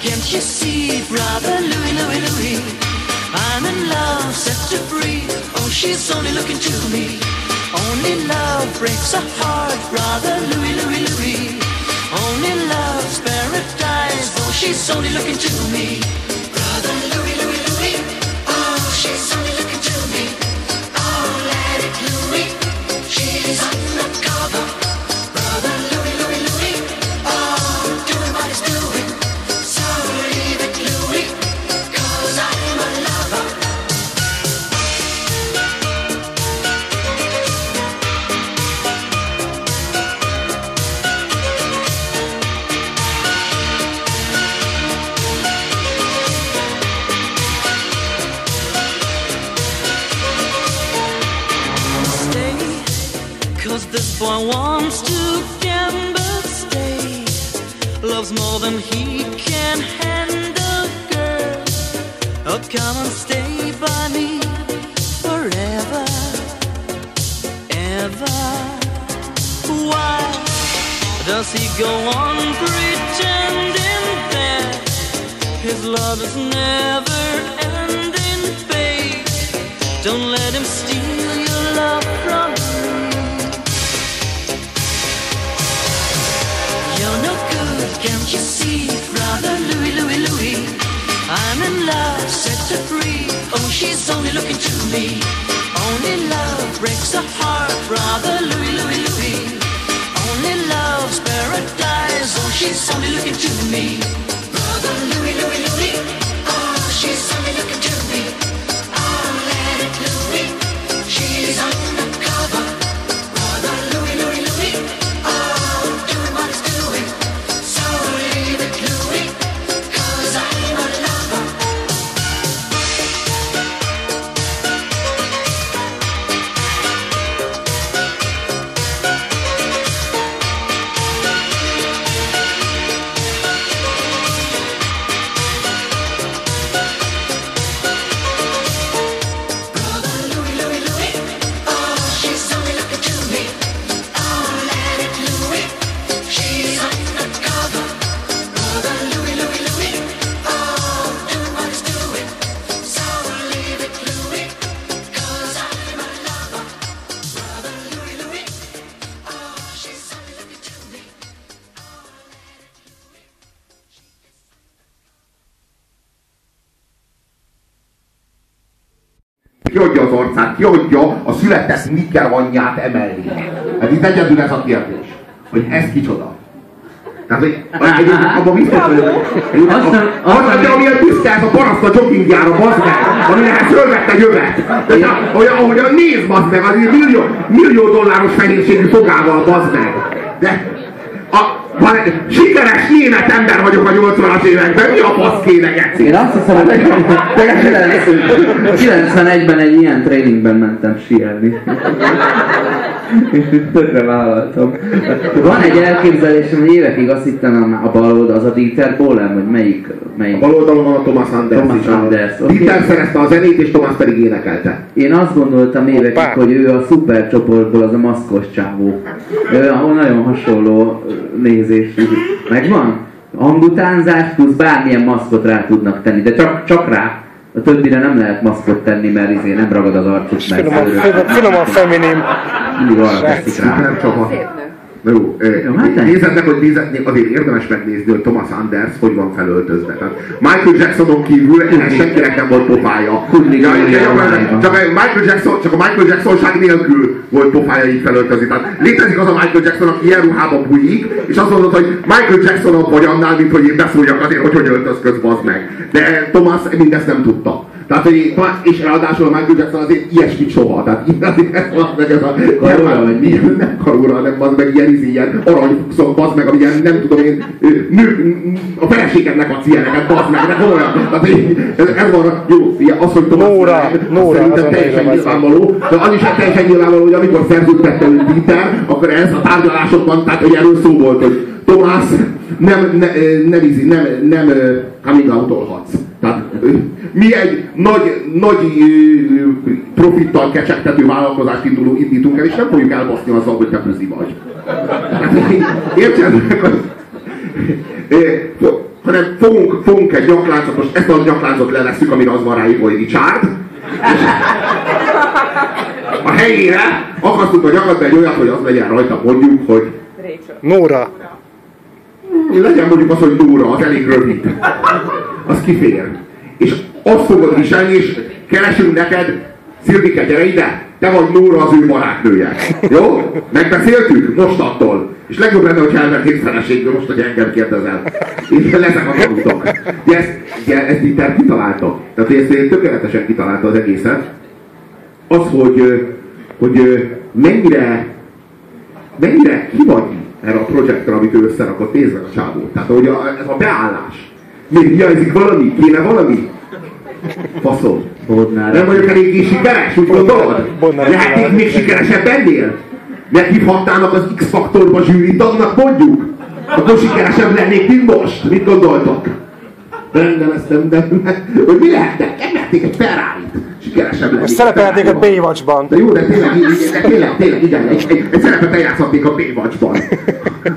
can't you see, brother? I'm in love, set to free. Oh, she's only looking to me. Only love breaks a heart, brother. Only love's paradise. Oh, she's only looking to me. Loves more than he can handle, girl. Oh, come and stay by me forever, ever. Why does he go on pretending that his love is never ending, babe? Don't let him steal you see, brother? I'm in love, set free. Oh, she's only looking to me. Only love breaks a heart, brother Louis, Louis. Only love's paradise. Oh, she's only looking to me. Kiadja az arcát, kiadja a született Nicker anyját emelni. Hát itt egyedül ez a kérdés, hogy ez kicsoda. Tehát, hogy abban biztos vagyok, az, amilyen büszke ez a paraszt a joggingjára, bazd meg, aminek fölvette jövet. Tehát, ahogy, ahogy a néz, bazd meg, az egy millió, millió dolláros fenérségű fogával, bazd meg. De a, van sikeres német ember vagyok a 80-as években, mi a fasz kéne geci? Én azt hiszem, hogy 91-ben egy ilyen tréningben mentem síelni. És tökre vállaltam. Van egy elképzelésem, hogy évekig azt hittem a, a bal oldal, az a Dieter Bohlen, vagy melyik, melyik. Bal oldalon van a Thomas Anders Thomas is. Anders, oké. Dieter szerezte a zenét, és Thomas pedig énekelte. Én azt gondoltam évekig, Hoppá. hogy ő a szupercsoportból az a maszkos csávó. Ő, ahol nagyon hasonló nézésű. Megvan? Hangutánzás plusz bármilyen maszkot rá tudnak tenni, de csak, csak rá. A többire nem lehet maszkot tenni, mert izé nem ragad az arcuk, mert Finoman, finoman, feminin. mindig arra teszik rá. Nem csak a... Na jó, hát meg, hogy nézed, azért érdemes megnézni, hogy Thomas Anders hogy van felöltözve. Tehát Michael Jacksonon kívül ennek senkinek nem volt pofája. Ja, csak, a Michael Jackson, csak a Michael Jacksonság nélkül volt pofája így felöltözni. Tehát létezik az a Michael Jackson, aki ilyen ruhába bujik, és azt mondod, hogy Michael Jackson vagy annál, mint hogy én beszóljak azért, hogy hogy öltözködsz, bazd meg. De Thomas mindezt nem tudta. Tehát, hogy, és ráadásul a Michael Jackson azért ilyesmit soha. Tehát ez az meg ez a Karúra, vagy mi? nem karúra, hanem az meg ilyen, izé, ilyen aranyfukszok, bazd meg, amilyen nem tudom én, nő, a feleségednek adsz ilyeneket, bazd meg, de komolyan. Tehát ez, ez van, jó, az, hogy Thomas Nóra, nem, Nóra, szerintem teljesen nyilvánvaló, de az is teljesen nyilvánvaló, hogy amikor szerződtette őt Dieter, akkor ez a tárgyalásokban, tehát hogy erről szó volt, hogy Tomás, nem, ne, nem, izi, nem, nem ö, coming out Tehát ö, mi egy nagy, nagy profittal kecsegtető vállalkozást induló, indítunk el, és nem fogjuk elbaszni azzal, hogy te buzi vagy. Tehát, Érted? Hanem fogunk, fogunk egy nyakláncot, ezt a nyakláncot leveszünk, amire az van ráírva, hogy Richard, a helyére akasztunk a nyakadba egy olyat, hogy az legyen rajta mondjuk, hogy Nóra. Legyen mondjuk az, hogy Nóra, az elég rövid. Az kifér. És azt fogod viselni, és keresünk neked, Szilvike, gyere ide! Te vagy Nóra az ő barátnője. Jó? Megbeszéltük? Most attól. És legjobb lenne, hogy elvennék feleségül, most, hogy engem kérdezel. És leszek a tanutok. Ugye ezt, ugye ezt Dieter kitalálta. Tehát ezt tökéletesen kitalálta az egészet. Az, hogy, hogy mennyire mennyire ki vagy erre a projektre, amit ő összerakott, nézd a csávót. Tehát, hogy a, ez a beállás. Még hiányzik valami? Kéne valami? Faszom. Bodnár. Nem vagyok eléggé sikeres, úgy gondolod? Lehetnék Attila. még sikeresebb ennél? Meghívhatnának az X-faktorba zsűri tagnak mondjuk? Akkor sikeresebb lennék, mint most. Mit gondoltok? Rendeleztem, de hogy mi lehetne? Emelték egy ferrari Sikeresebb lennék. Szerepelhetnék a Baywatch-ban. De jó, de tényleg, de tényleg, tényleg, igen, egy, egy, egy szerepet eljátszhatnék a Baywatch-ban.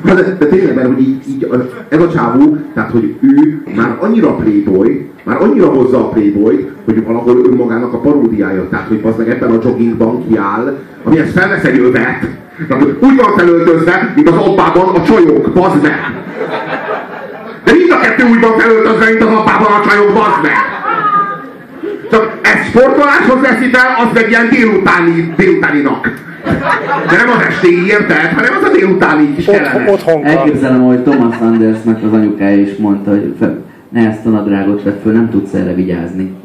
De, de tényleg, mert hogy így, így, ez a csávó, tehát hogy ő már annyira playboy, már annyira hozza a playboy, hogy valahol önmagának a paródiája. Tehát, hogy az meg ebben a joggingban kiáll, amihez felvesz egy övet, úgy van felöltözve, mint az abbában a csajok, bazd meg! De mind a kettő úgy van felöltözve, mint az abbában a csajok, bazd meg! Csak ezt sportoláshoz veszi fel, az meg ilyen délutáni, délutáninak. De nem az estéi, érted? Hanem az a délutáni kis Otthon, kellemes. otthonka. Elképzelem, hogy Thomas Andersnek az anyukája is mondta, hogy ne ezt a nadrágot vedd föl, nem tudsz erre vigyázni.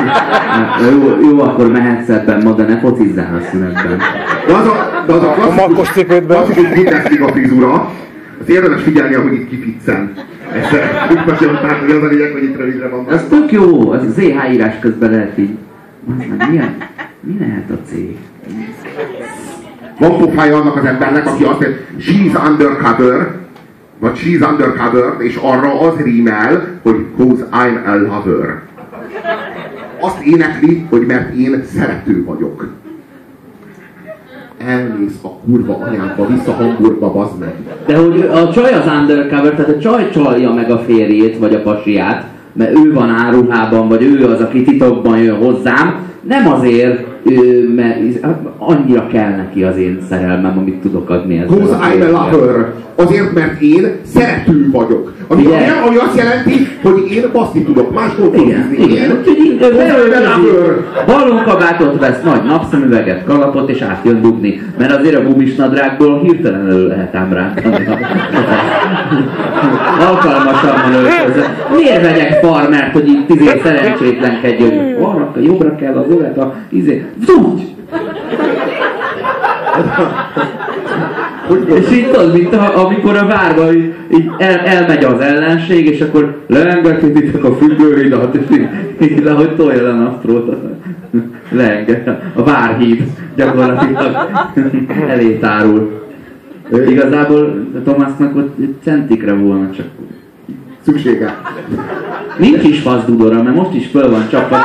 jó, jó, akkor mehetsz ebben ma, de ne focizzál a szünetben. De az a, de az a A makkos klasszikus Bundesliga frizura, az érdemes figyelni, ahogy itt kifitszen. Ezt úgy mesélem, tehát hogy az a lényeg, hogy itt rövidre van. Ez tök jó, az ZH írás közben lehet így. Aztán Mi, lehet a cég? Van pofája annak az embernek, aki azt mondja, she's undercover, vagy she's undercover, és arra az rímel, hogy cause I'm a lover. Azt énekli, hogy mert én szerető vagyok. Elmész a kurva anyámba, vissza Hamburgba, bazd meg. De hogy a csaj az undercover, tehát a csaj csalja meg a férjét, vagy a pasiát, mert ő van áruhában, vagy ő az, aki titokban jön hozzám, nem azért, ő, mert annyira kell neki az én szerelmem, amit tudok adni ezzel. Cause a I'm a lover. Azért, mert én szerető vagyok. Ami, ami, Igen. ami azt jelenti, hogy én baszni tudok, más Igen, igen. Úgyhogy beöltözik, ballonkabátot vesz, nagy napszemüveget, kalapot, és átjön dugni. Mert azért a gumisnadrágból hirtelen elő lehet ám rántani. Alkalmasabban öltözve. Miért vegyek farmert, hogy így izé szerencsétlenkedjünk? Arra, jobbra kell az övet, a izé. Tudj! És így tudod, mint a, amikor a várba így, így el, elmegy az ellenség, és akkor leengedhetitek a függőhidat, és így, így le, hogy tolja le a nastrót. Leenged. A várhíd gyakorlatilag elé tárul. Igazából Tomásnak ott centikre volna csak. Szüksége. Nincs is fazdudora, mert most is föl van csapva.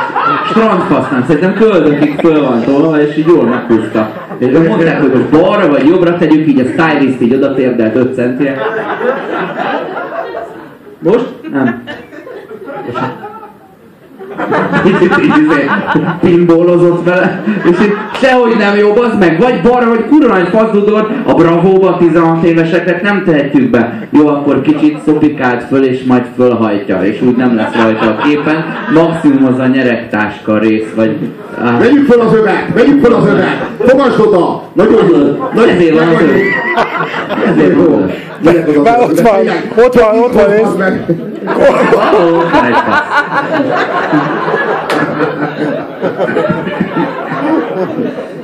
Strandfasztán, szerintem köldökig föl van tolva, és így jól meghúzta. És mondták, hogy most balra vagy jobbra tegyük, így a stylist így oda térdelt 5 centire. Most? Nem. Kicsit így izé pinbólozott vele, és így sehogy nem jó, az meg, vagy balra, vagy kurva nagy faszudor, a bravóba 16 éveseknek nem tehetjük be. Jó, akkor kicsit szopikált föl, és majd fölhajtja, és úgy nem lesz rajta a képen. Maximum az a nyeregtáska rész, vagy... Ah, Vegyük fel az övet! Vegyük fel az övet! Fogasd oda! Nagyon jó! Nagyon Ezért van az nagyon öv. jó. ezért. Gyerek az övet. ott van, ott van, ott van, az nézd. meg. Ó, egy fasz.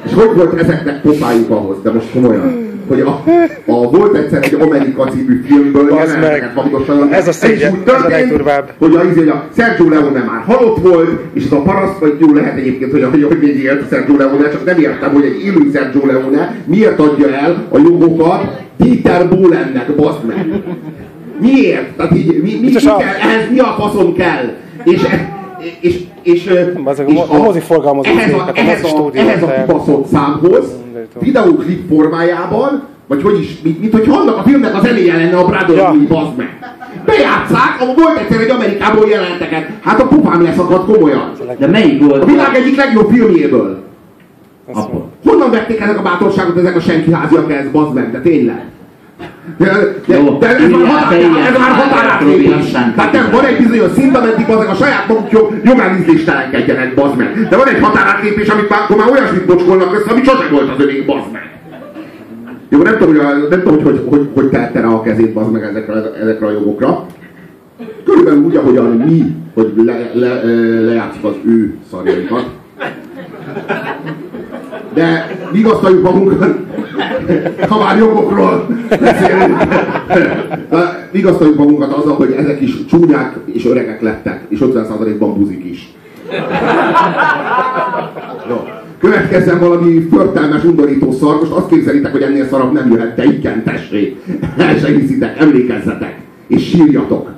És hogy volt ezeknek pofájuk ahhoz? De most komolyan. hogy a, a volt egyszer egy Amerika című filmből jeleneteket meg. pontosan. Ez a szégyen, úgy ez a legdurvább. Hogy a, izé, a Sergio Leone már halott volt, és ez a paraszt, vagy jó lehet egyébként, hogy, hogy, hogy még élt a Sergio Leone, csak nem értem, hogy egy élő Sergio Leone miért adja el a jogokat Dieter Bohlennek, baszd meg. Miért? Tehát így, mi, mi, mi a- kell, ehhez mi a faszom kell? És, és, és, Az a és mo- a mozi forgalmazó ehhez a, a ehhez a, ehhez a kibaszott számhoz videóklip formájában, vagy hogy is, mint, mint hogy annak a filmnek a zenéje lenne a Brother Ja. bazd meg. Bejátszák, ahol volt egyszer egy Amerikából jelenteket. Hát a pufám leszakadt komolyan. De melyik volt? A világ egyik legjobb filmjéből. Honnan vették ennek a bátorságot ezek a senki háziak ez, bazd meg, de tényleg. De, de, Jó, de ez, már határ, ez már határátlépés. Tehát nem, van egy bizonyos szint, ameddig azok a saját maguk jog, jogán ízléstelenkedjenek, bazd meg. De van egy határátlépés, amit már, akkor már olyasmit bocskolnak össze, ami sose volt az övék, bazd meg. Jó, nem tudom, hogy, a- nem tudom, hogy, hogy, hogy, hogy tette rá a kezét, bazd meg ezekre, ezekre a jogokra. Körülbelül úgy, ahogyan mi, hogy le, le, le, lejátszuk az ő szarjaikat. De vigasztaljuk magunkat, ha már jogokról beszélünk. Vigasztaljuk magunkat azzal, hogy ezek is csúnyák és öregek lettek, és 50%-ban buzik is. Jó. Következzen valami förtelmes, undorító szar, most azt képzelitek, hogy ennél szarabb nem jöhet, de igen, tessék. El se hiszitek, emlékezzetek, és sírjatok.